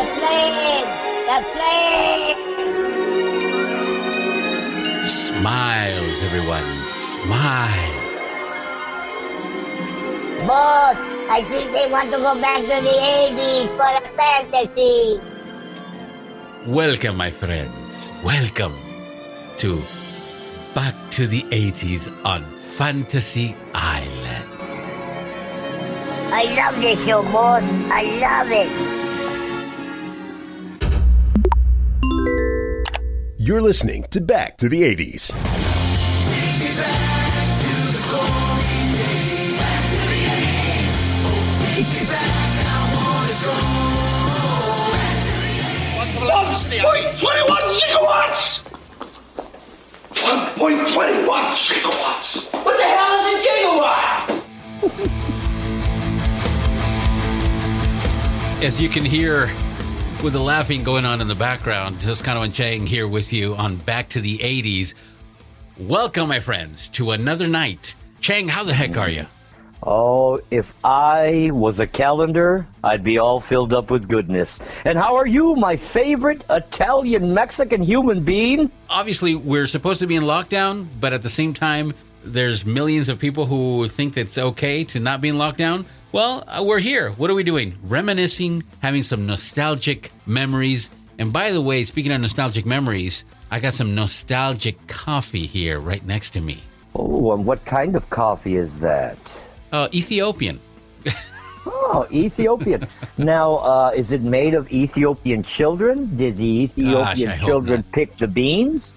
The plane! The plane! Smiles, everyone. Smile. Boss, I think they want to go back to the 80s for the fantasy. Welcome, my friends. Welcome to Back to the 80s on Fantasy Island. I love this show, boss. I love it. You're listening to Back to the 80s. Point twenty-one gigawatts. One point twenty-one gigawatts. What the hell is a gigawatt? As you can hear with the laughing going on in the background, just Toscano and Chang here with you on Back to the 80s. Welcome, my friends, to another night. Chang, how the heck are you? Oh, if I was a calendar, I'd be all filled up with goodness. And how are you, my favorite Italian Mexican human being? Obviously, we're supposed to be in lockdown, but at the same time, there's millions of people who think it's okay to not be in lockdown. Well, uh, we're here. What are we doing? Reminiscing, having some nostalgic memories. And by the way, speaking of nostalgic memories, I got some nostalgic coffee here right next to me. Oh, and what kind of coffee is that? Uh, Ethiopian. Oh, Ethiopian. now, uh, is it made of Ethiopian children? Did the Ethiopian hope children pick the beans?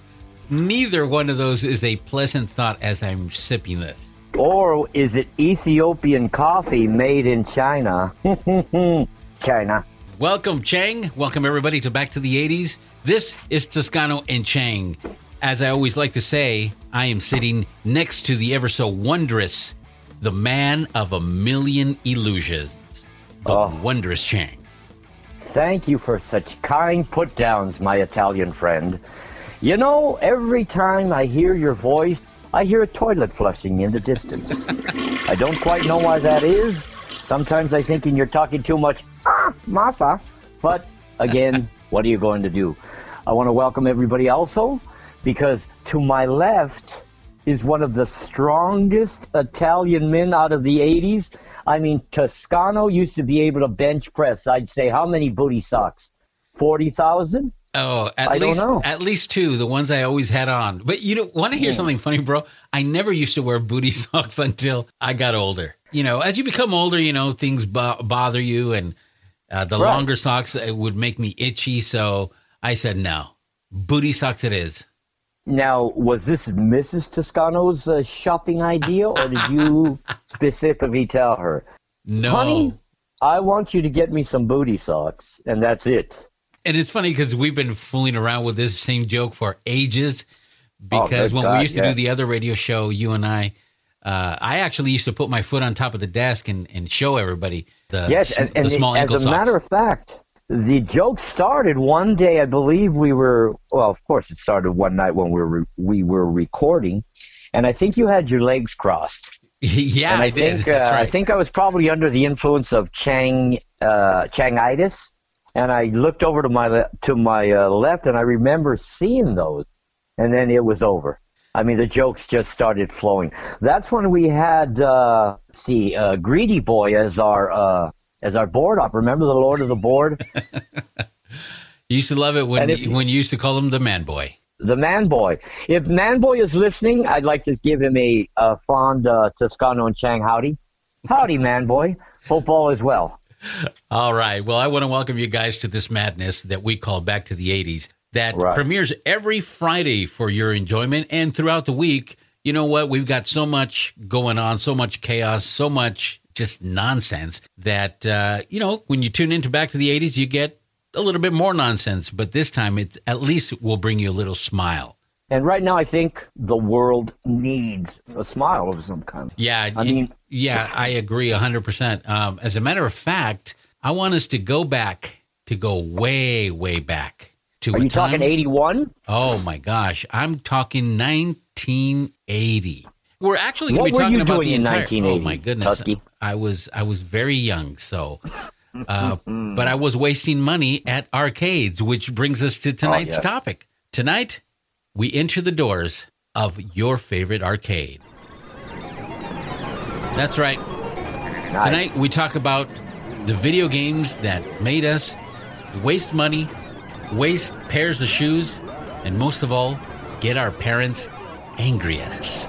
Neither one of those is a pleasant thought as I'm sipping this. Or is it Ethiopian coffee made in China? China. Welcome, Chang. Welcome, everybody, to Back to the 80s. This is Toscano and Chang. As I always like to say, I am sitting next to the ever so wondrous, the man of a million illusions, the Oh. wondrous Chang. Thank you for such kind put downs, my Italian friend. You know, every time I hear your voice, I hear a toilet flushing in the distance. I don't quite know why that is. Sometimes I think you're talking too much, ah, masa. But again, what are you going to do? I want to welcome everybody also because to my left is one of the strongest Italian men out of the 80s. I mean, Toscano used to be able to bench press. I'd say how many booty socks? 40,000? Oh, at I don't least know. at least two, the ones I always had on. But you know, want to hear something funny, bro? I never used to wear booty socks until I got older. You know, as you become older, you know things bo- bother you, and uh, the Right. longer socks uh, would make me itchy. So I said, no, booty socks it is. Now, was this Mrs. Toscano's uh, shopping idea, or did you specifically tell her, No, honey, I want you to get me some booty socks, and that's it? And it's funny because we've been fooling around with this same joke for ages. Oh, Because good when God, we used to do the other radio show, you and I, uh, I actually used to put my foot on top of the desk and, and show everybody the yes, and, and the small as ankle a socks. matter of fact, the joke started one day. I believe we were well. Of course, it started one night when we were we were recording, and I think you had your legs crossed. yeah, and I, I, think uh, right. I think I was probably under the influence of Chang uh, Changitis, and I looked over to my le- to my uh, left, and I remember seeing those, and then it was over. I mean, the jokes just started flowing. That's when we had uh, see uh, Greedy Boy as our uh, as our board op. Remember the Lord of the Board, you used to love it when and if- you, when you used to call him the man boy. the Man Boy. If Man Boy is listening, I'd like to give him a, uh fond uh, Toscano and Chang howdy. Howdy, Man Boy. Hope all is well. All right. Well, I want to welcome you guys to this madness that we call Back to the 80s that Right. premieres every Friday for your enjoyment and throughout the week. You know what? We've got so much going on, so much chaos, so much just nonsense that, uh, you know, when you tune into Back to the 80s, you get a little bit more nonsense, but this time it at least will bring you a little smile. And right now, I think the world needs a smile of some kind. Yeah, I mean- yeah, I agree hundred percent. Um, as a matter of fact, I want us to go back to go way, way back to. Are you talking 81? Oh my gosh, I'm talking 1980. We're actually going to be talking about the in entire. 1980, Oh my goodness, Tusky? I was I was very young, so Uh, but I was wasting money at arcades, which brings us to tonight's yeah. topic. Tonight, we enter the doors of your favorite arcade. That's right. Nice. Tonight, we talk about the video games that made us waste money, waste pairs of shoes, and most of all, get our parents angry at us.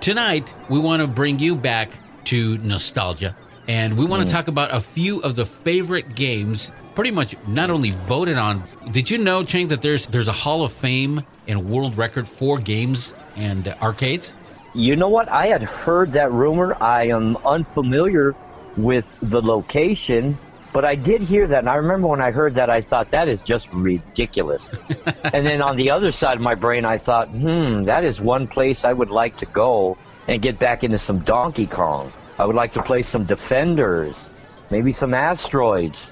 Tonight, we want to bring you back to nostalgia, and we want to mm. talk about a few of the favorite games. Pretty much, not only voted on. Did you know, Chang, that there's there's a Hall of Fame and world record for games and arcades? You know what? I had heard that rumor. I am unfamiliar with the location, but I did hear that. And I remember when I heard that, I thought that is just ridiculous. and then on the other side of my brain, I thought, hmm, that is one place I would like to go and get back into some Donkey Kong. I would like to play some Defenders, maybe some Asteroids.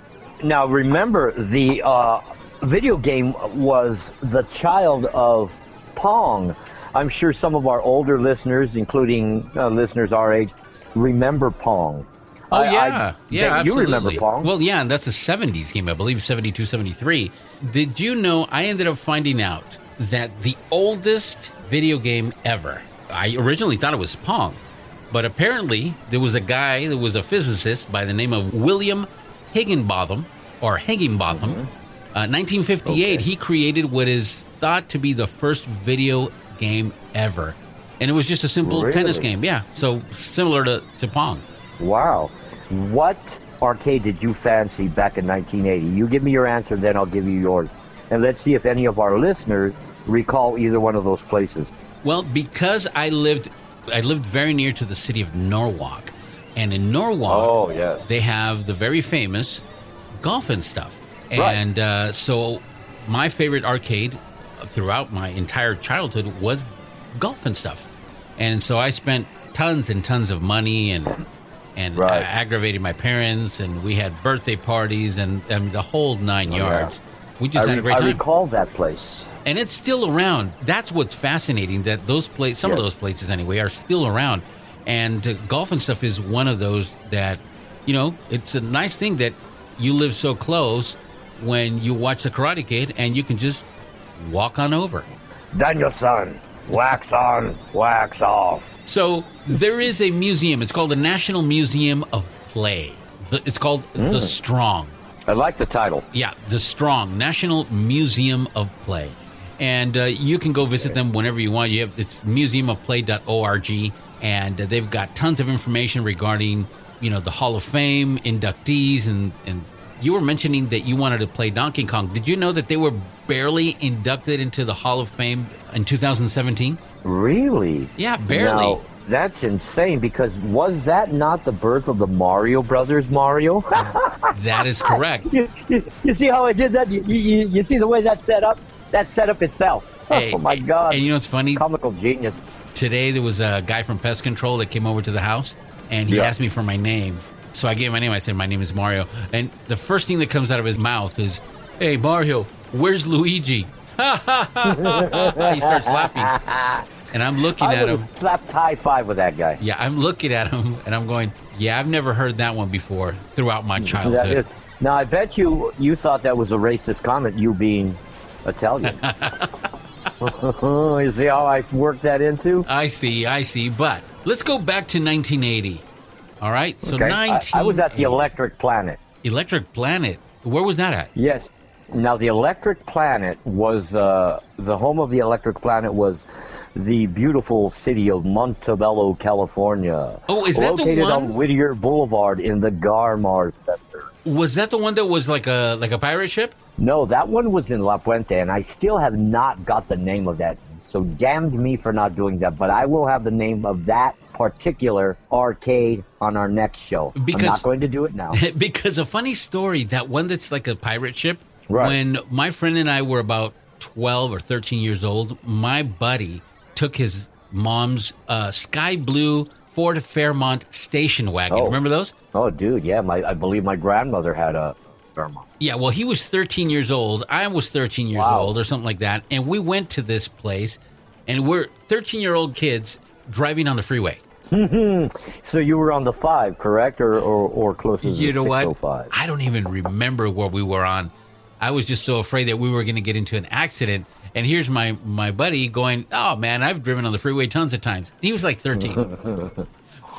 Now, remember, the uh, video game was the child of Pong. I'm sure some of our older listeners, including uh, listeners our age, remember Pong. Oh I- I yeah, bet yeah. You remember. Pong? Well, yeah, and that's a '70s game, I believe, 72, 73. Did you know? I ended up finding out that the oldest video game ever. I originally thought it was Pong, but apparently there was a guy that was a physicist by the name of William Higginbotham or Higginbotham. Uh, 1958, Mm-hmm. Okay. he created what is thought to be the first video game ever, and it was just a simple tennis game. Yeah, so similar to, to Pong. Wow. What arcade did you fancy back in 1980? You give me your answer, then I'll give you yours. And let's see if any of our listeners recall either one of those places. Well, because I lived, I lived very near to the city of Norwalk, and in Norwalk, Oh, yes. they have the very famous golf and stuff. Right. And uh, so, my favorite arcade throughout my entire childhood was golf and stuff. And so, I spent tons and tons of money and and Right. uh, aggravated my parents, and we had birthday parties and, and the whole nine Oh, yeah. yards. We just I, had a re- great I time recall that place. and it's still around. That's what's fascinating. That those places, some of those places anyway, are still around. And uh, golf and stuff is one of those that, you know, it's a nice thing that you live so close when you watch the Karate Kid and you can just walk on over. Daniel-san, wax on, wax off. So there is a museum. It's called the National Museum of Play. It's called the Strong. I like the title. Yeah, the Strong National Museum of Play, and uh, you can go visit them whenever you want. You have it's museumofplay.org, and uh, they've got tons of information regarding you know the Hall of Fame inductees, and and you were mentioning that you wanted to play Donkey Kong. Did you know that they were barely inducted into the Hall of Fame in 2017? Really? Yeah, barely. Now, that's insane because was that not the birth of the Mario Brothers Mario? That is correct. you, you, you see how I did that? You, you, you see the way that's set up? That set up itself. Hey, oh my God. And you know what's funny? Comical genius. Today there was a guy from pest control that came over to the house and he Yeah. asked me for my name. So i gave my name. I said my name is mario. And the first thing that comes out of his mouth is hey mario where's luigi? He starts laughing. And i'm looking I at him. have slapped high five with that guy. yeah i'm looking at him and i'm going yeah i've never heard that one before throughout my That childhood. now I bet you you thought that was a racist comment, you being Italian. you see how I worked that into? i see i see but let's go back to 1980 all right so Okay, I, 19 I was at the Electric Planet. electric planet where was that at Yes. Now the Electric Planet was uh, the home of the Electric Planet was the beautiful city of Montebello, California. Oh, is that the located one- on Whittier Boulevard in the Garmar Center? was that the one that was like a like a pirate ship No, that one was in La Puente, and I still have not got the name of that. So damned me for not doing that. But I will have the name of that particular arcade on our next show. Because, I'm not going to do it now. because a funny story that one that's like a pirate ship Right. when my friend and i were about 12 or 13 years old my buddy took his mom's uh, sky blue ford fairmont station wagon Oh. remember those oh, dude, yeah, my I believe my grandmother had a Yeah well he was 13 years old i was 13 years Wow. old or something like that and we went to this place and we're 13 year old kids driving on the freeway So you were on the five, correct, or or, or closer to You the know what? 605? I don't even remember what we were on. I was just so afraid that we were going to get into an accident. And here's my my buddy going, "Oh man, I've driven on the freeway tons of times." He was like 13.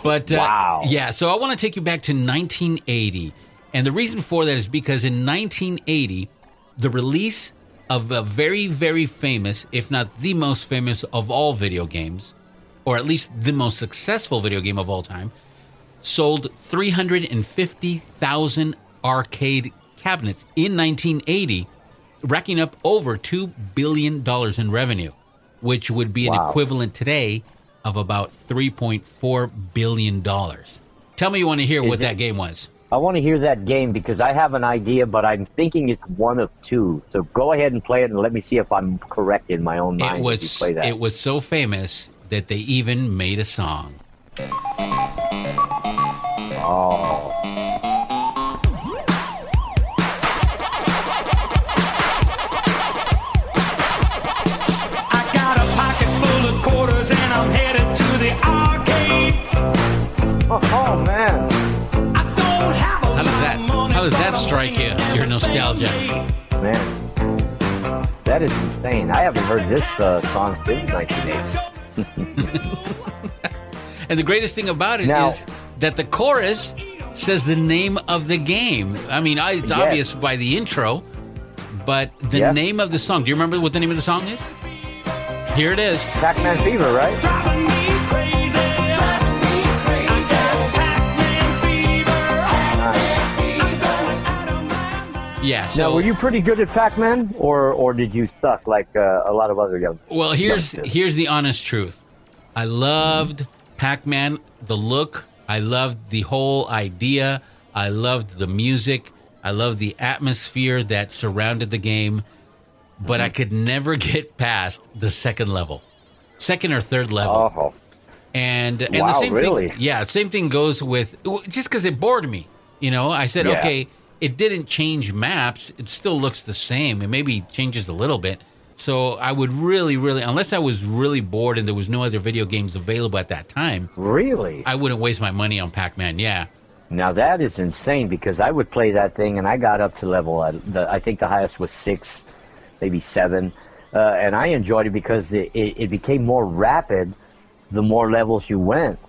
but uh, Wow. yeah, so I want to take you back to 1980, and the reason for that is because in 1980, the release of a very very famous, if not the most famous of all video games, or at least the most successful video game of all time, sold 350,000 arcade cabinets in 1980, racking up over $2 billion in revenue, which would be an equivalent today of about $3.4 billion. Tell me you want to hear what it- that game was. I want to hear that game because I have an idea, but I'm thinking it's one of two. So go ahead and play it and let me see if I'm correct in my own mind. It was play that. it was so famous that they even made a song. oh, I got a pocket full of quarters and I'm headed to the arcade. oh, oh, strike you? Your nostalgia. Man, that is insane. I haven't heard this uh, song since 1980. And the greatest thing about it is Now- that the chorus says the name of the game. I mean, it's Yes. obvious by the intro, but the Yeah. name of the song. Do you remember what the name of the song is? Here it is. Pac-Man Fever, right? Yeah. So now, were you pretty good at Pac-Man, or or did you suck like uh, a lot of other young? Well, here's here's the honest truth. I loved Pac-Man, the look. I loved the whole idea. I loved the music. I loved the atmosphere that surrounded the game. But Mm-hmm. I could never get past the second level, second or third level. Oh, And and the Wow, same really? thing, yeah, same thing goes with just because it bored me. You know, I said, Yeah. okay, it didn't change maps. It still looks the same. It maybe changes a little bit. So I would really, really, unless I was really bored and there was no other video games available at that time, really? I wouldn't waste my money on Pac Man. Yeah, Now that is insane because I would play that thing and I got up to level. Uh, the, I think the highest was six, maybe seven, uh, and I enjoyed it because it, it, it became more rapid the more levels you went.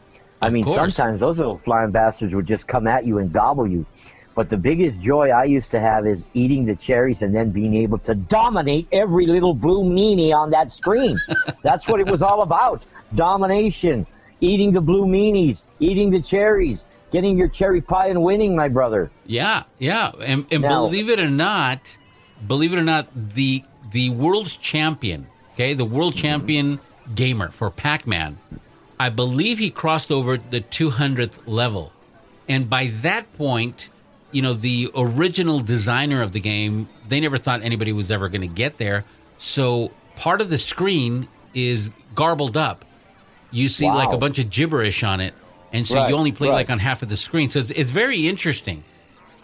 I Of mean, course. sometimes those little flying bastards would just come at you and gobble you. But the biggest joy I used to have is eating the cherries and then being able to dominate every little blue meanie on that screen. That's what it was all about. Domination. Eating the blue meanies, eating the cherries, getting your cherry pie and winning, my brother. yeah, yeah. And, and Now- believe it or not, believe it or not, the the world's champion, okay, the world mm-hmm. champion gamer for Pac Man, I believe he crossed over the 200th level. And by that point, you know, the original designer of the game, they never thought anybody was ever going to get there. So part of the screen is garbled up. You see like a bunch of gibberish on it. And so Right, you only play right. like on half of the screen. So it's, it's very interesting.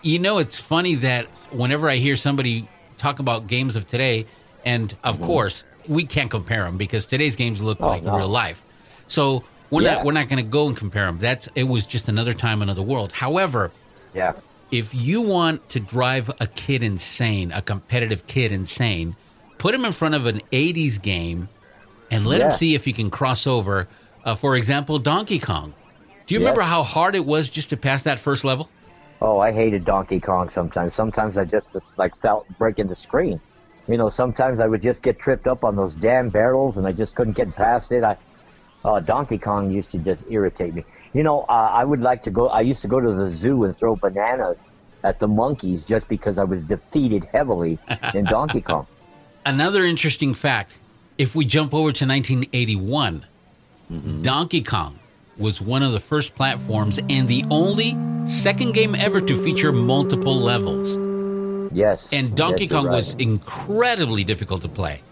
You know, it's funny that whenever I hear somebody talk about games of today, and of course, we can't compare them because today's games look Mm-hmm. Oh, like no. real life. So we're Yeah. not we're not going to go and compare them. That's it was just another time, another world. However, Yeah. If you want to drive a kid insane, a competitive kid insane, put him in front of an 80s game and let him see if he can cross over. Uh, for example, Donkey Kong. Do you Yes. remember how hard it was just to pass that first level? Oh, I hated Donkey Kong sometimes. Sometimes I just like felt breaking the screen. You know, sometimes I would just get tripped up on those damn barrels and I just couldn't get past it. I, uh, Donkey Kong used to just irritate me. You know, uh, I would like to go. I used to go to the zoo and throw bananas at the monkeys just because I was defeated heavily in Donkey Kong. Another interesting fact if we jump over to 1981, Donkey Kong was one of the first platforms and the only second game ever to feature multiple levels. Yes. And Donkey yes, Kong right. was incredibly difficult to play.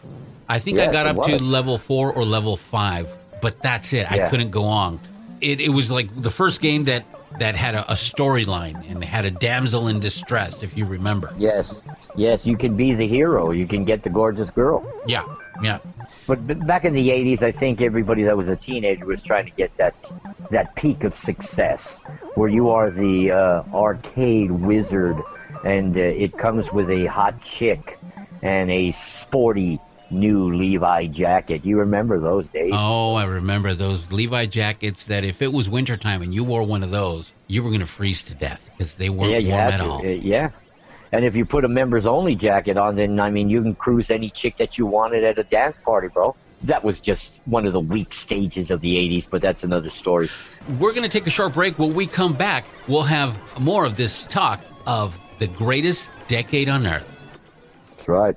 I think I got up to level four or level five, but that's it. I couldn't go on. It, it was like the first game that, that had a, a storyline and had a damsel in distress, if you remember. Yes, yes, you can be the hero. You can get the gorgeous girl. Yeah, yeah. But, back in the '80s, I think everybody that was a teenager was trying to get that that peak of success, where you are the uh, arcade wizard, and uh, it comes with a hot chick and a sporty new Levi jacket. You remember those days? Oh, I remember those Levi jackets that if it was wintertime and you wore one of those, you were going to freeze to death because they weren't yeah, warm at to. all. Uh, yeah. And if you put a members only jacket on, then I mean, you can cruise any chick that you wanted at a dance party, bro. That was just one of the weak stages of the '80s, but that's another story. We're going to take a short break. When we come back, we'll have more of this talk of the greatest decade on earth. That's right.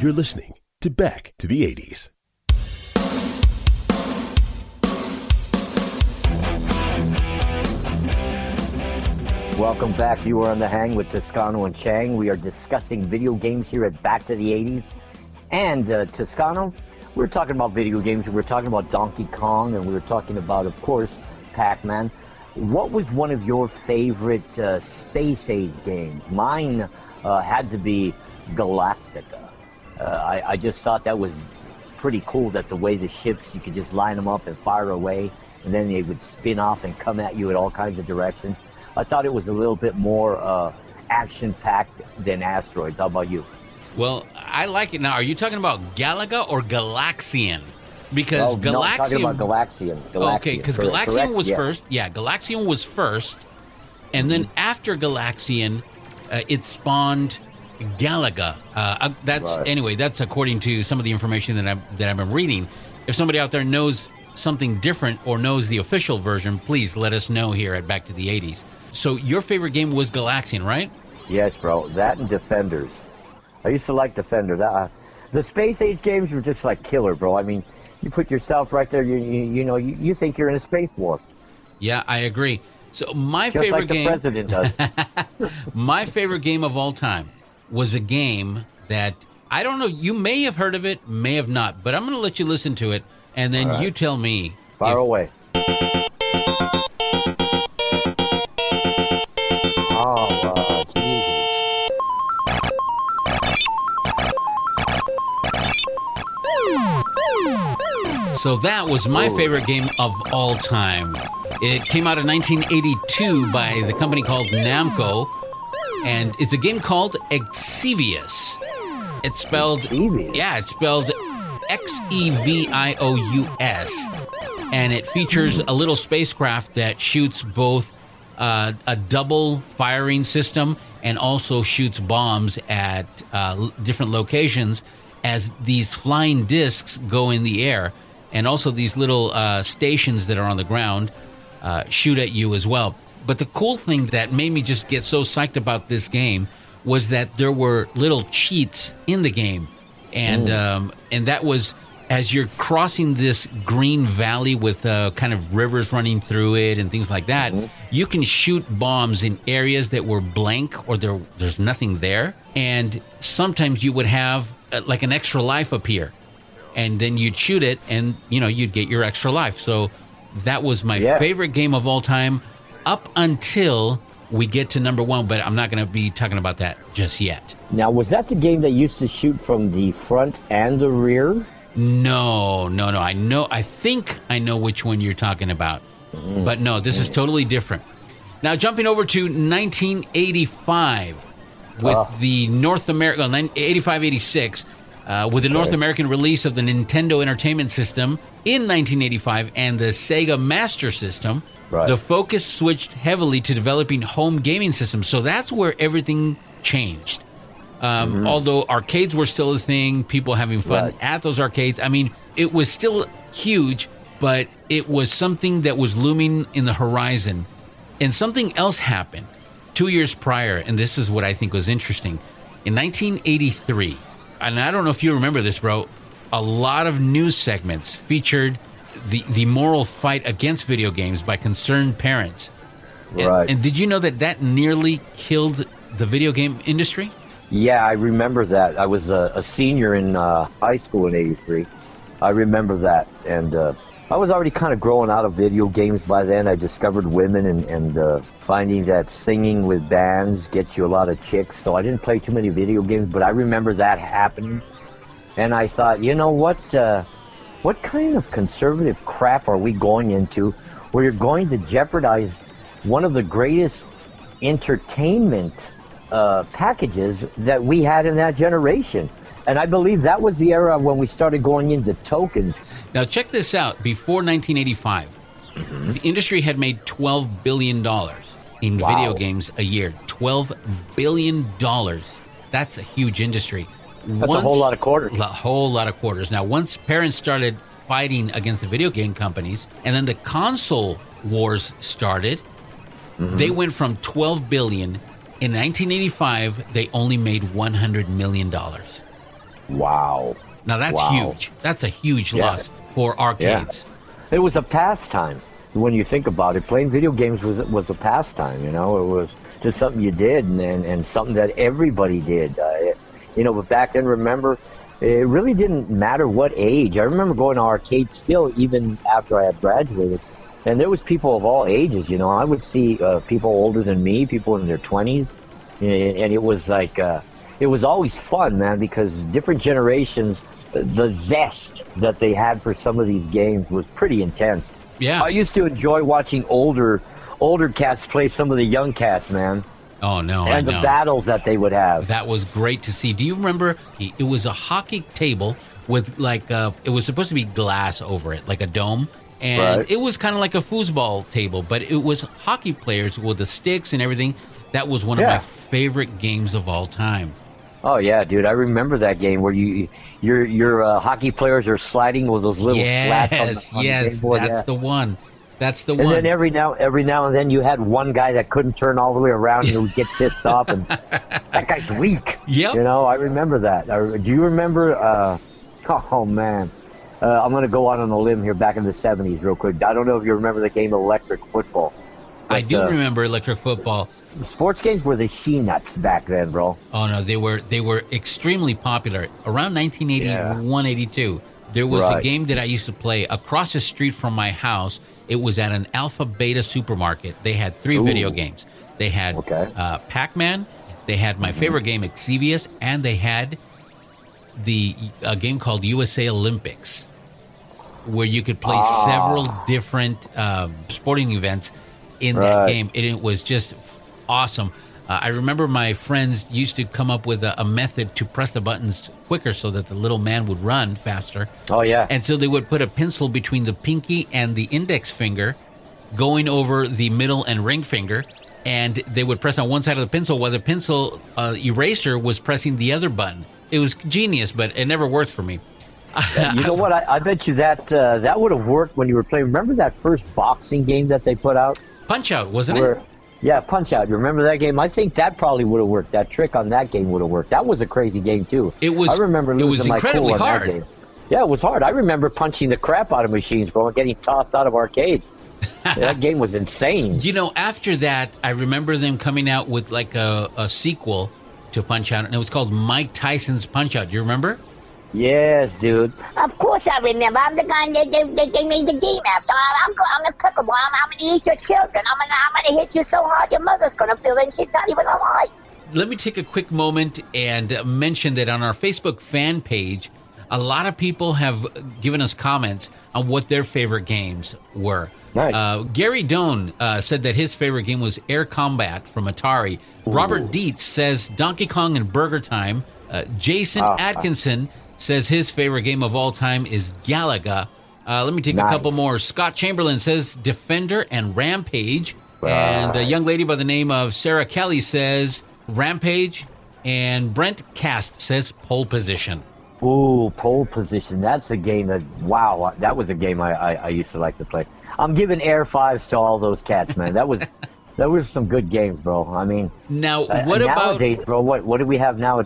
You're listening to Back to the 80s. Welcome back. You are on the hang with Toscano and Chang. We are discussing video games here at Back to the 80s. And uh, Toscano, we're talking about video games. We were talking about Donkey Kong, and we were talking about, of course, Pac-Man. What was one of your favorite uh, space age games? Mine uh, had to be Galactica. Uh, I, I just thought that was pretty cool that the way the ships, you could just line them up and fire away, and then they would spin off and come at you in all kinds of directions. I thought it was a little bit more uh, action packed than Asteroids. How about you? Well, I like it now. Are you talking about Galaga or Galaxian? Because Oh, no, I'm talking Galaxian. about Galaxian. Galaxian. okay, because Galaxian correct, was yes. first. Yeah, Galaxian was first, and then after Galaxian, uh, it spawned Galaga. Uh, uh, that's Right. anyway. That's according to some of the information that I'm that I've been reading. If somebody out there knows something different or knows the official version, please let us know here at Back to the '80s. So your favorite game was Galaxian, right? Yes, bro. That and Defenders. I used to like Defenders. Uh, the space age games were just like killer, bro. I mean, you put yourself right there. You you, you know you, you think you're in a space war, Yeah, I agree. So my just favorite like the game. president does. My favorite game of all time was a game that I don't know. You may have heard of it, may have not, but I'm going to let you listen to it, and then you tell me. Far if- away. Oh, Jesus. So that was my favorite game of all time. It came out in 1982 by the company called Namco, and it's a game called Xevious. It's spelled Xevious? yeah, it's spelled X E V I O U S, and it features a little spacecraft that shoots both uh, a double firing system and also shoots bombs at uh, l- different locations as these flying discs go in the air, and also these little uh, stations that are on the ground uh, shoot at you as well. But the cool thing that made me just get so psyched about this game was that there were little cheats in the game, and um, and that was as you're crossing this green valley with uh, kind of rivers running through it and things like that. You can shoot bombs in areas that were blank or there there's nothing there, and sometimes you would have uh, like an extra life appear. And then you'd shoot it and you know you'd get your extra life. So that was my Yeah. favorite game of all time up until we get to number one but i'm not going to be talking about that just yet. Now, was that the game that used to shoot from the front and the rear? no no no. I know i think i know which one you're talking about. Mm-hmm. But no this is totally different. Now jumping over to 1985 with the north america 85 86 uh, with the North American release of the Nintendo Entertainment System in 1985 and the Sega Master System, Right. the focus switched heavily to developing home gaming systems. So that's where everything changed. Um, Although arcades were still a thing, people having fun Right. at those arcades. I mean, it was still huge, but it was something that was looming in the horizon. And something else happened two years prior, and this is what I think was interesting. In 1983, and I don't know if you remember this, bro, a lot of news segments featured the, the moral fight against video games by concerned parents. And- Right. And, did you know that that nearly killed the video game industry? Yeah, I remember that. I was a, a senior in uh, high school in '83. I remember that, and uh, I was already kind of growing out of video games by then. I discovered women and, and uh, finding that singing with bands gets you a lot of chicks. So I didn't play too many video games, but I remember that happening. And I thought, you know what? Uh, what kind of conservative crap are we going into where you're going to jeopardize one of the greatest entertainment uh, packages that we had in that generation? And I believe that was the era when we started going into tokens. Now, check this out. Before 1985, the industry had made $12 billion in Wow. video games a year. $12 billion. That's a huge industry. That's a whole lot of quarters. A whole lot of quarters. Now, once parents started fighting against the video game companies, and then the console wars started, Mm-hmm. they went from 12 billion. In 1985, they only made 100 million dollars. Wow. Now that's Wow. huge. That's a huge Yeah. loss for arcades. It was a pastime when you think about it. Playing video games was was a pastime. You know, it was just something you did and and, and something that everybody did. Uh, it- you know, but back then, remember, it really didn't matter what age. I remember going to arcades still, even after I had graduated, and there was people of all ages. You know, I would see uh, people older than me, people in their twenties, and, it was like. Uh, it was always fun, man, because different generations, the zest that they had for some of these games was pretty intense. Yeah. I used to enjoy watching older, older cats play some of the young cats, man, Oh no, and the battles that they would have. That was great to see. Do you remember? It was a hockey table with like uh, it was supposed to be glass over it, like a dome, and Right. it was kind of like a foosball table, but it was hockey players with the sticks and everything. That was one of my favorite games of all time. Oh yeah, dude, I remember that game where you, your your uh, hockey players are sliding with those little slats on the, Yes, on yes, board, that's yeah. the one. That's the And one. And then every now every now and then you had one guy that couldn't turn all the way around and he would get pissed off and that guy's weak. Yep. You know, I remember that. I, do you remember uh oh man. Uh, I'm gonna go out on a limb here back in the seventies real quick. I don't know if you remember the game Electric Football. I do uh, remember electric football. Sports games were the she nuts back then, bro. Oh no, they were they were extremely popular around 1981, 82. There was a game that I used to play across the street from my house. It was at an Alpha Beta supermarket. They had three Ooh. video games. They had Okay. uh, Pac-Man. They had my favorite game, Xevious, and they had the a game called USA Olympics, where you could play Ah. several different um, sporting events in that game, and it was just awesome. Uh, I remember my friends used to come up with a, a method to press the buttons quicker so that the little man would run faster. Oh yeah. And so they would put a pencil between the pinky and the index finger, going over the middle and ring finger, and they would press on one side of the pencil while the pencil uh, eraser was pressing the other button. It was genius, but it never worked for me. you know what? I, I bet you that uh, that would have worked when you were playing. Remember that first boxing game that they put out? Punch Out, wasn't Where, it? Yeah, Punch Out. You remember that game? I think that probably would have worked. That trick on that game would have worked. That was a crazy game too. It was- I remember it losing was my incredibly cool on that game. Yeah, it was hard. I remember punching the crap out of machines, bro, and getting tossed out of arcades. that game was insane. You know, after that, I remember them coming out with like a, a sequel to Punch Out, and it was called Mike Tyson's Punch Out. Do you remember? Yes, dude. Of course I remember. I'm the guy that they, they, they made the game after. I'm, go- I'm the cooker. Well, I'm, I'm going to eat your children. I'm going to I'm gonna hit you so hard your mother's going to feel it and she's not even alive. let me take a quick moment and uh, mention that on our Facebook fan page, a lot of people have given us comments on what their favorite games were. Nice. Uh, Gary Doan uh, said that his favorite game was Air Combat from Atari. Robert Dietz says Donkey Kong and Burger Time. Uh, Jason Ah. Atkinson says his favorite game of all time is Galaga. Uh, let me take a couple more. Scott Chamberlain says Defender and Rampage. And a young lady by the name of Sarah Kelly says Rampage. And Brent Cast says Pole Position. Ooh, pole position. That's a game that wow, that was a game I, I, I used to like to play. I'm giving air fives to all those cats, man. That was that was some good games, bro. I mean, Now, uh, what about nowadays, bro? What what do we have now?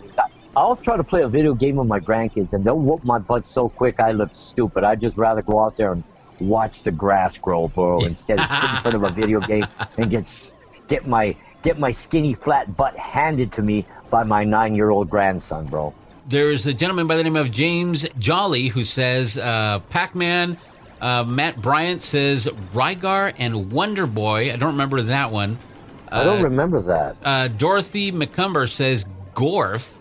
I'll try to play a video game with my grandkids, and they'll whoop my butt so quick I look stupid. I'd just rather go out there and watch the grass grow, bro, instead of sit in front of a video game and get get my get my skinny flat butt handed to me by my nine year old grandson, bro. There's a gentleman by the name of James Jolly who says uh, Pac Man. Uh, Matt Bryant says Rygar and Wonder Boy. I don't remember that one. I don't remember that. Uh, Dorothy McCumber says Gorf.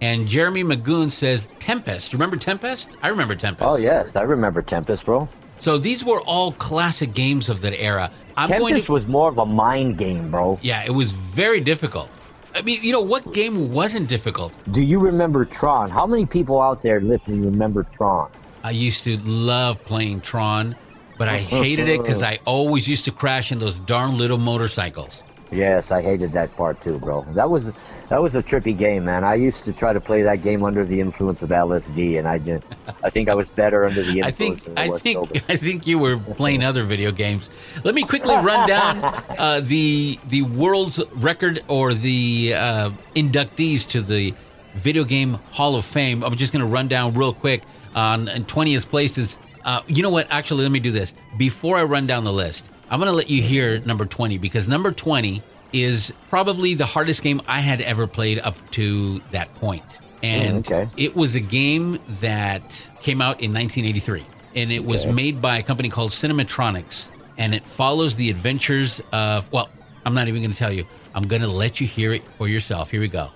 And Jeremy Magoon says Tempest. Remember Tempest? I remember Tempest. Oh yes, I remember Tempest, bro. So these were all classic games of that era. I'm going Tempest to. was more of a mind game, bro. Yeah, it was very difficult. I mean, you know, what game wasn't difficult? Do you remember Tron? How many people out there listening remember Tron? I used to love playing Tron, but I hated it because I always used to crash in those darn little motorcycles. Yes, I hated that part too, bro. That was that was a trippy game, man. I used to try to play that game under the influence of LSD, and I did. I think I was better under the influence. I think I, think sober. I think you were playing other video games. Let me quickly run down uh, the the world's record or the uh, inductees to the Video Game Hall of Fame. I'm just going to run down real quick. On in 20th place is uh, you know what? Actually, let me do this before I run down the list. I'm going to let you hear number 20 because number 20 is probably the hardest game I had ever played up to that point. And Mm, okay. it was a game that came out in 1983, and it was made by a company called Cinematronics, and it follows the adventures of. Well, I'm not even going to tell you. I'm going to let you hear it for yourself. Here we go.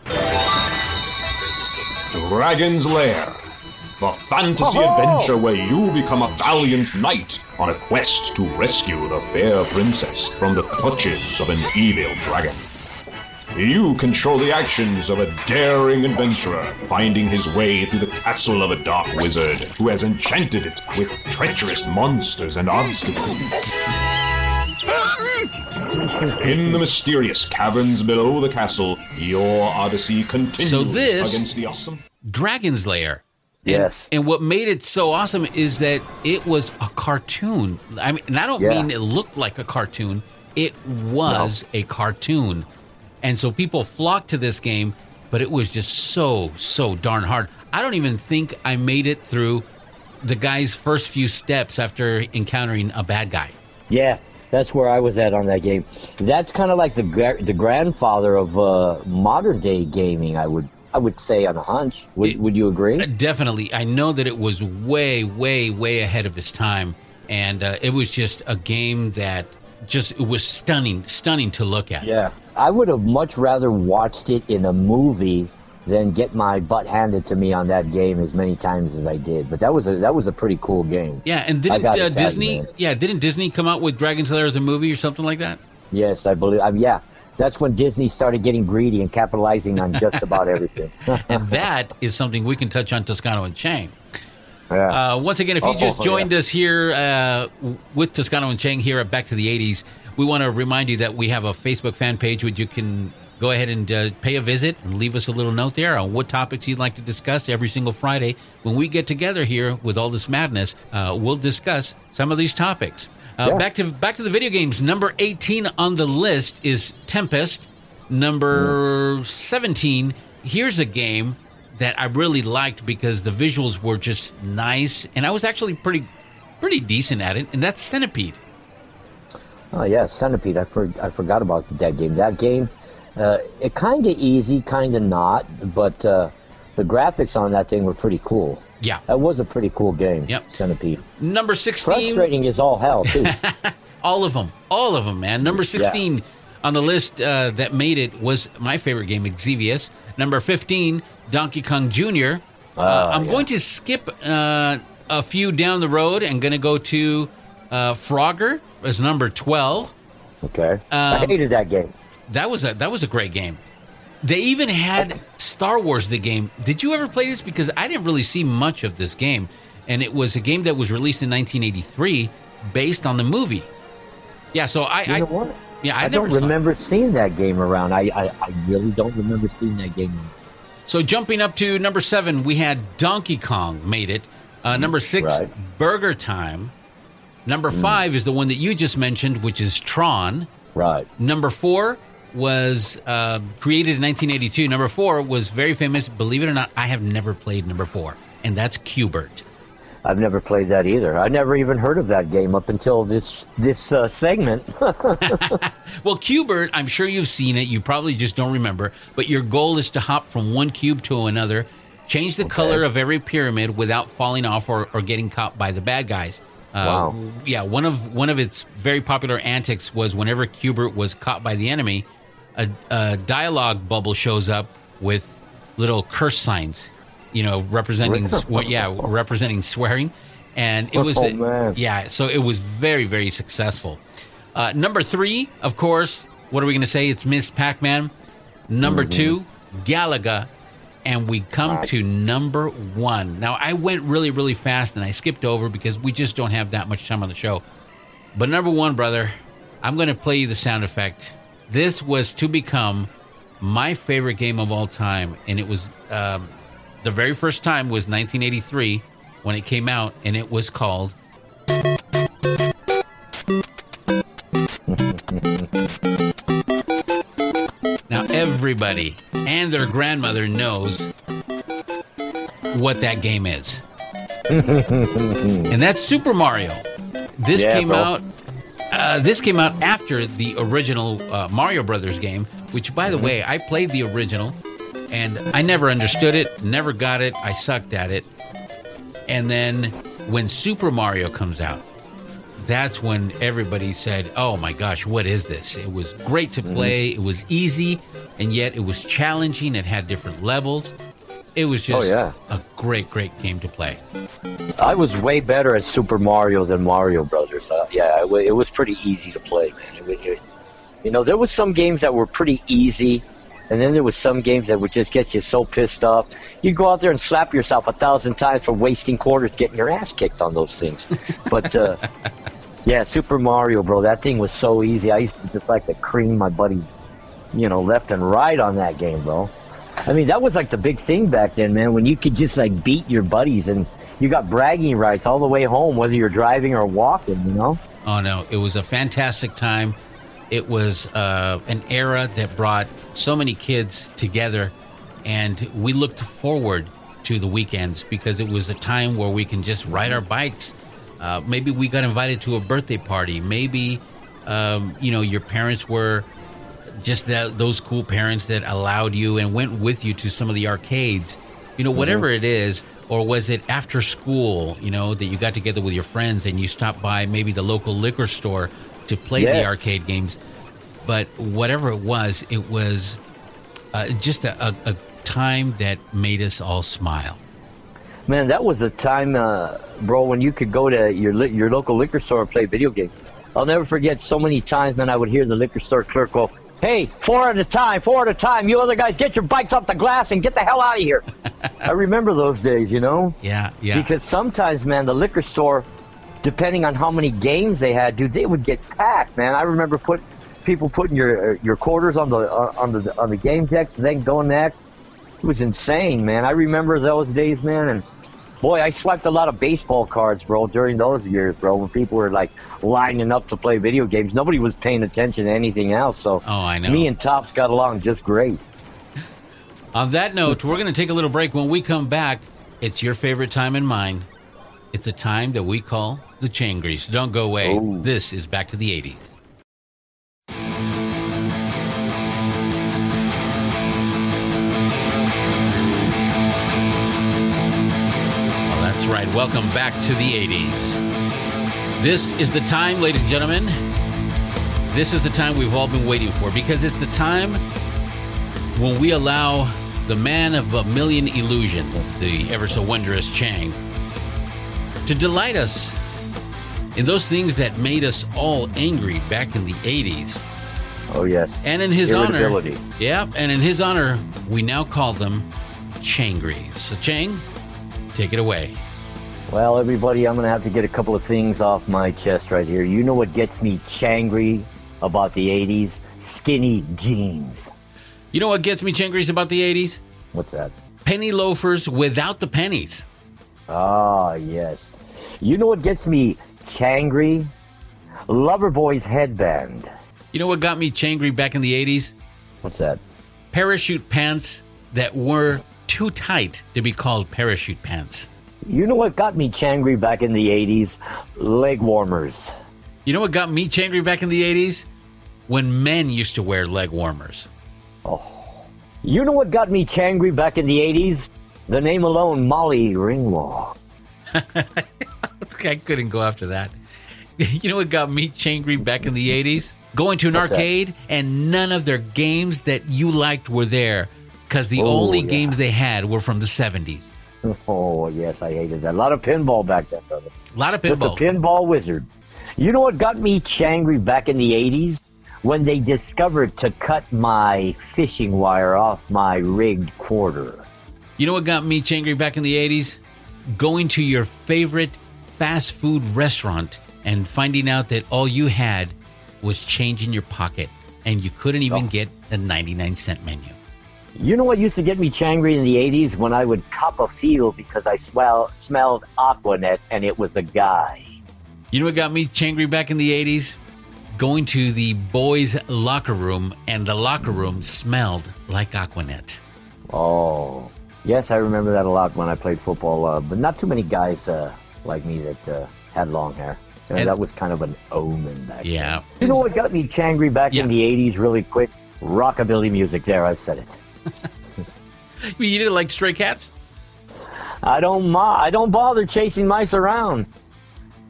Dragon's Lair. The fantasy adventure where you become a valiant knight on a quest to rescue the fair princess from the clutches of an evil dragon. You control the actions of a daring adventurer finding his way through the castle of a dark wizard who has enchanted it with treacherous monsters and obstacles. In the mysterious caverns below the castle, your odyssey continues So this- against the awesome. Dragon's Lair. And, Yes. And what made it so awesome is that it was a cartoon. I mean, and I don't Yeah. mean it looked like a cartoon. It was a cartoon. And so people flocked to this game, but it was just so, so darn hard. I don't even think I made it through the guy's first few steps after encountering a bad guy. Yeah, that's where I was at on that game. That's kind of like the the grandfather of uh, modern day gaming. I would I would say on a hunch. Would It- Would you agree? Uh, Definitely. I know that it was way, way, way ahead of its time. And uh, it was just a game that just it was stunning, stunning to look at. Yeah, I would have much rather watched it in a movie than get my butt handed to me on that game as many times as I did. But that was a that was a pretty cool game. Yeah, and didn't uh, Disney? yeah, didn't Disney come out with Dragon's Lair as a movie or something like that? Yes, I believe. Um, yeah, that's when Disney started getting greedy and capitalizing on just about everything. And that is something we can touch on Toscano and Chang. yeah. Uh, once again, if you Oh, just yeah. joined us here uh, with Toscano and Chang here at Back to the 80s, we want to remind you that we have a Facebook fan page which you can go ahead and uh, pay a visit and leave us a little note there on what topics you'd like to discuss every single Friday. When we get together here with all this madness, uh, we'll discuss some of these topics. Uh, Yeah. Back to back to the video games. Number 18 on the list is Tempest. Number 17, here's a game that I really liked because the visuals were just nice and I was actually pretty pretty decent at it and that's Centipede. Oh yeah, Centipede. I for, I forgot about that game. That game, uh, it kind of easy, kind of not, but uh, the graphics on that thing were pretty cool. Yeah. That was a pretty cool game. Yep. Centipede. Number 16 Frustrating is all hell too. all of them. All of them, man. Number 16 on the list uh, that made it was my favorite game, Xevious. Number 15, Donkey Kong Jr. Uh, I'm going to skip uh, a few down the road and going to go to uh, Frogger as number 12. okay. I Um, hated that game. That was a that was a great game. They even had Star Wars the game. Did you ever play this? Because I didn't really see much of this game, and it was a game that was released in 1983, based on the movie. Yeah, so I, You I know what? yeah I, I, don't remember seeing that game around. I, I, I really don't remember seeing that game. So jumping up to number seven, we had Donkey Kong made it. Uh, number six, Right. Burger Time. Number five is the one that you just mentioned, which is Tron. Right. Number four was uh, created in 1982. Number four was very famous. Believe it or not, I have never played number four, and that's Q*bert. I've never played that either. I never even heard of that game up until this this uh, segment. Well, Q*bert, I'm sure you've seen it. You probably just don't remember. But your goal is to hop from one cube to another, change the color of every pyramid without falling off or, or getting caught by the bad guys. Uh, Wow. Yeah, one of one of its very popular antics was whenever Q*bert was caught by the enemy, a, a dialogue bubble shows up with little curse signs, you know, representing swe- yeah, representing swearing, and it was Oh, yeah, so it was very very successful. Uh, number three, of course, what are we going to say? It's Miss Pac Man. Number two, Galaga. And we come to number one. Now, I went really, really fast and I skipped over because we just don't have that much time on the show. But number one, brother, I'm going to play you the sound effect. This was to become my favorite game of all time. And it was um, the very first time was 1983 when it came out, and it was called Now, everybody and their grandmother knows what that game is. and that's Super Mario. This Yeah, came bro. out. Uh, this came out after the original uh, Mario Brothers game, which, by the Mm-hmm. way, I played the original, and I never understood it, never got it. I sucked at it. And then when Super Mario comes out, that's when everybody said, "Oh my gosh, what is this?" It was great to play. It was easy, and yet it was challenging. It had different levels. It was just Oh, yeah. a great, great game to play. I was way better at Super Mario than Mario Brothers. It, was pretty easy to play, man. It, it, you know, there was some games that were pretty easy, and then there was some games that would just get you so pissed off. You'd go out there and slap yourself a thousand times for wasting quarters getting your ass kicked on those things. But uh, yeah, Super Mario, bro, that thing was so easy. I used to just like to cream my buddy, you know, left and right on that game, bro. I mean, that was like the big thing back then, man, when you could just like beat your buddies and you got bragging rights all the way home, whether you're driving or walking, you know? Oh no, it was a fantastic time. It was uh, an era that brought so many kids together, and we looked forward to the weekends because it was a time where we can just ride our bikes. Uh, maybe we got invited to a birthday party. Maybe um, you know your parents were just that those cool parents that allowed you and went with you to some of the arcades. You know, whatever it is, or was it after school? You know that you got together with your friends and you stopped by maybe the local liquor store to play the arcade games. But whatever it was, it was uh, just a, a, a time that made us all smile. Man, that was a time, uh, bro, when you could go to your li- your local liquor store and play video games. I'll never forget so many times, man, I would hear the liquor store clerk go, Hey, four at a time, four at a time. You other guys, get your bikes off the glass and get the hell out of here. I remember those days, you know? Yeah, yeah. Because sometimes, man, the liquor store, depending on how many games they had, dude, they would get packed, man. I remember put people putting your your quarters on the uh, on the on the game decks and then going next. It was insane, man. I remember those days, man, and boy, I swiped a lot of baseball cards, bro, during those years, bro, when people were like lining up to play video games. Nobody was paying attention to anything else. So Oh, I know. me and Topps got along just great. On that note, we're going to take a little break. When we come back, it's your favorite time and mine. It's a time that we call the Changries. Don't go away. Oh. This is back to the 80s. That's right. Welcome back to the 80s. This is the time, ladies and gentlemen. This is the time we've all been waiting for because it's the time when we allow the man of a million illusions, the ever so wondrous Chang, to delight us in those things that made us all angry back in the 80s. Oh yes. And in his honor, yeah, and in his honor, we now call them Changries. So, Chang, take it away. Well, everybody, I'm going to have to get a couple of things off my chest right here. You know what gets me changry about the 80s? Skinny jeans. You know what gets me Changries about the 80s? What's that? Penny loafers without the pennies. Ah, yes. You know what gets me changry? Loverboy's headband. You know what got me changry back in the 80s? What's that? Parachute pants that were too tight to be called parachute pants. You know what got me changry back in the 80s? Leg warmers. You know what got me changry back in the 80s? When men used to wear leg warmers. Oh. You know what got me changry back in the 80s? The name alone, Molly Ringwald. I couldn't go after that. You know what got me changry back in the 80s? Going to an What's that? arcade and none of their games that you liked were there because the Oh, only yeah. games they had were from the 70s. Oh, yes, I hated that. A lot of pinball back then, brother. A lot of pinball. Just a pinball. wizard. You know what got me changry back in the 80s? When they discovered to cut my fishing wire off my rigged quarter. You know what got me changry back in the 80s? Going to your favorite fast food restaurant and finding out that all you had was change in your pocket and you couldn't even oh. get the 99 cent menu. You know what used to get me changry in the 80s? When I would cup a field because I smell, smelled Aqua Net and it was the guy. You know what got me changry back in the 80s? Going to the boys' locker room and the locker room smelled like Aqua Net. Oh, yes, I remember that a lot when I played football. Uh, but not too many guys uh, like me that uh, had long hair. And, And- that was kind of an omen back Yeah. then. You know what got me changry back in the 80s really quick? Rockabilly music. There, I've said it. You didn't like Stray Cats? I don't ma- I don't bother chasing mice around.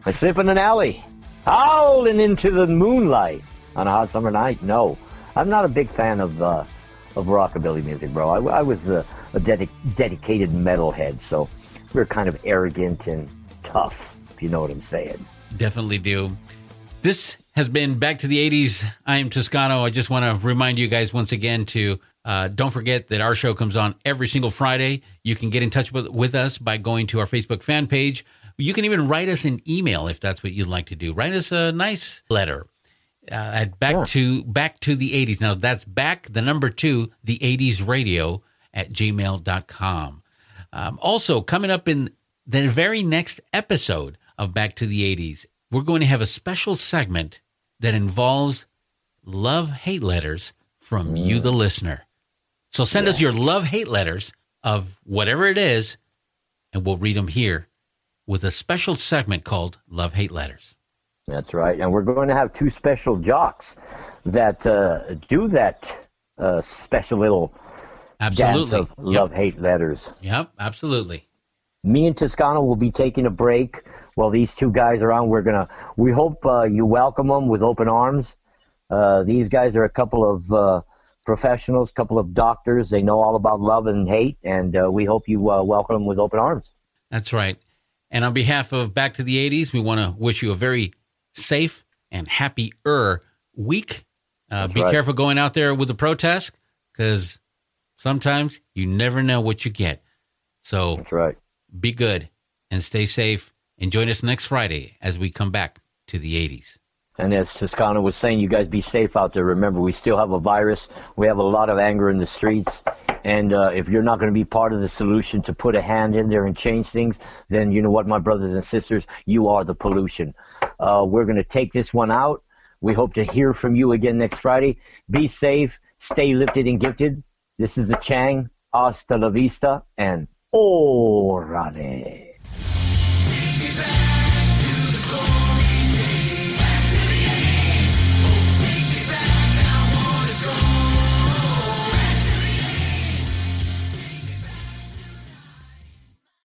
I slip in an alley, howling into the moonlight on a hot summer night. No, I'm not a big fan of uh, of rockabilly music, bro. I, I was a, a dedi- dedicated metalhead, so we are kind of arrogant and tough, if you know what I'm saying. Definitely do. This has been Back to the 80s. I am Toscano. I just want to remind you guys once again to uh, don't forget that our show comes on every single Friday. You can get in touch with, with us by going to our Facebook fan page. You can even write us an email if that's what you'd like to do. Write us a nice letter uh, at back Yeah. to back to the 80s. Now that's back the number two, the 80s radio at gmail.com. Um, also, coming up in the very next episode of Back to the 80s, we're going to have a special segment that involves love hate letters from you, the listener. So send us your love hate letters of whatever it is, and we'll read them here with a special segment called Love Hate Letters. That's right, and we're going to have two special jocks that uh, do that uh, special little dance Absolutely. of love-hate letters. Yep, absolutely. me and Toscano will be taking a break while these two guys are on. We're gonna. We hope uh, you welcome them with open arms. Uh, these guys are a couple of professionals, couple of doctors. They know all about love and hate, and uh, we hope you uh, welcome them with open arms. That's right. And on behalf of Back to the 80s, we want to wish you a very safe and happy-er week. Uh, be right. careful going out there with the protest because sometimes you never know what you get. So That's right. be good and stay safe. And join us next Friday as we come back to the 80s. And as Toscano was saying, you guys be safe out there. Remember, we still have a virus. We have a lot of anger in the streets. And uh, if you're not going to be part of the solution to put a hand in there and change things, then you know what, my brothers and sisters, you are the pollution. Uh, we're going to take this one out. We hope to hear from you again next Friday. Be safe, stay lifted and gifted. This is the Chang. Hasta la vista and orale.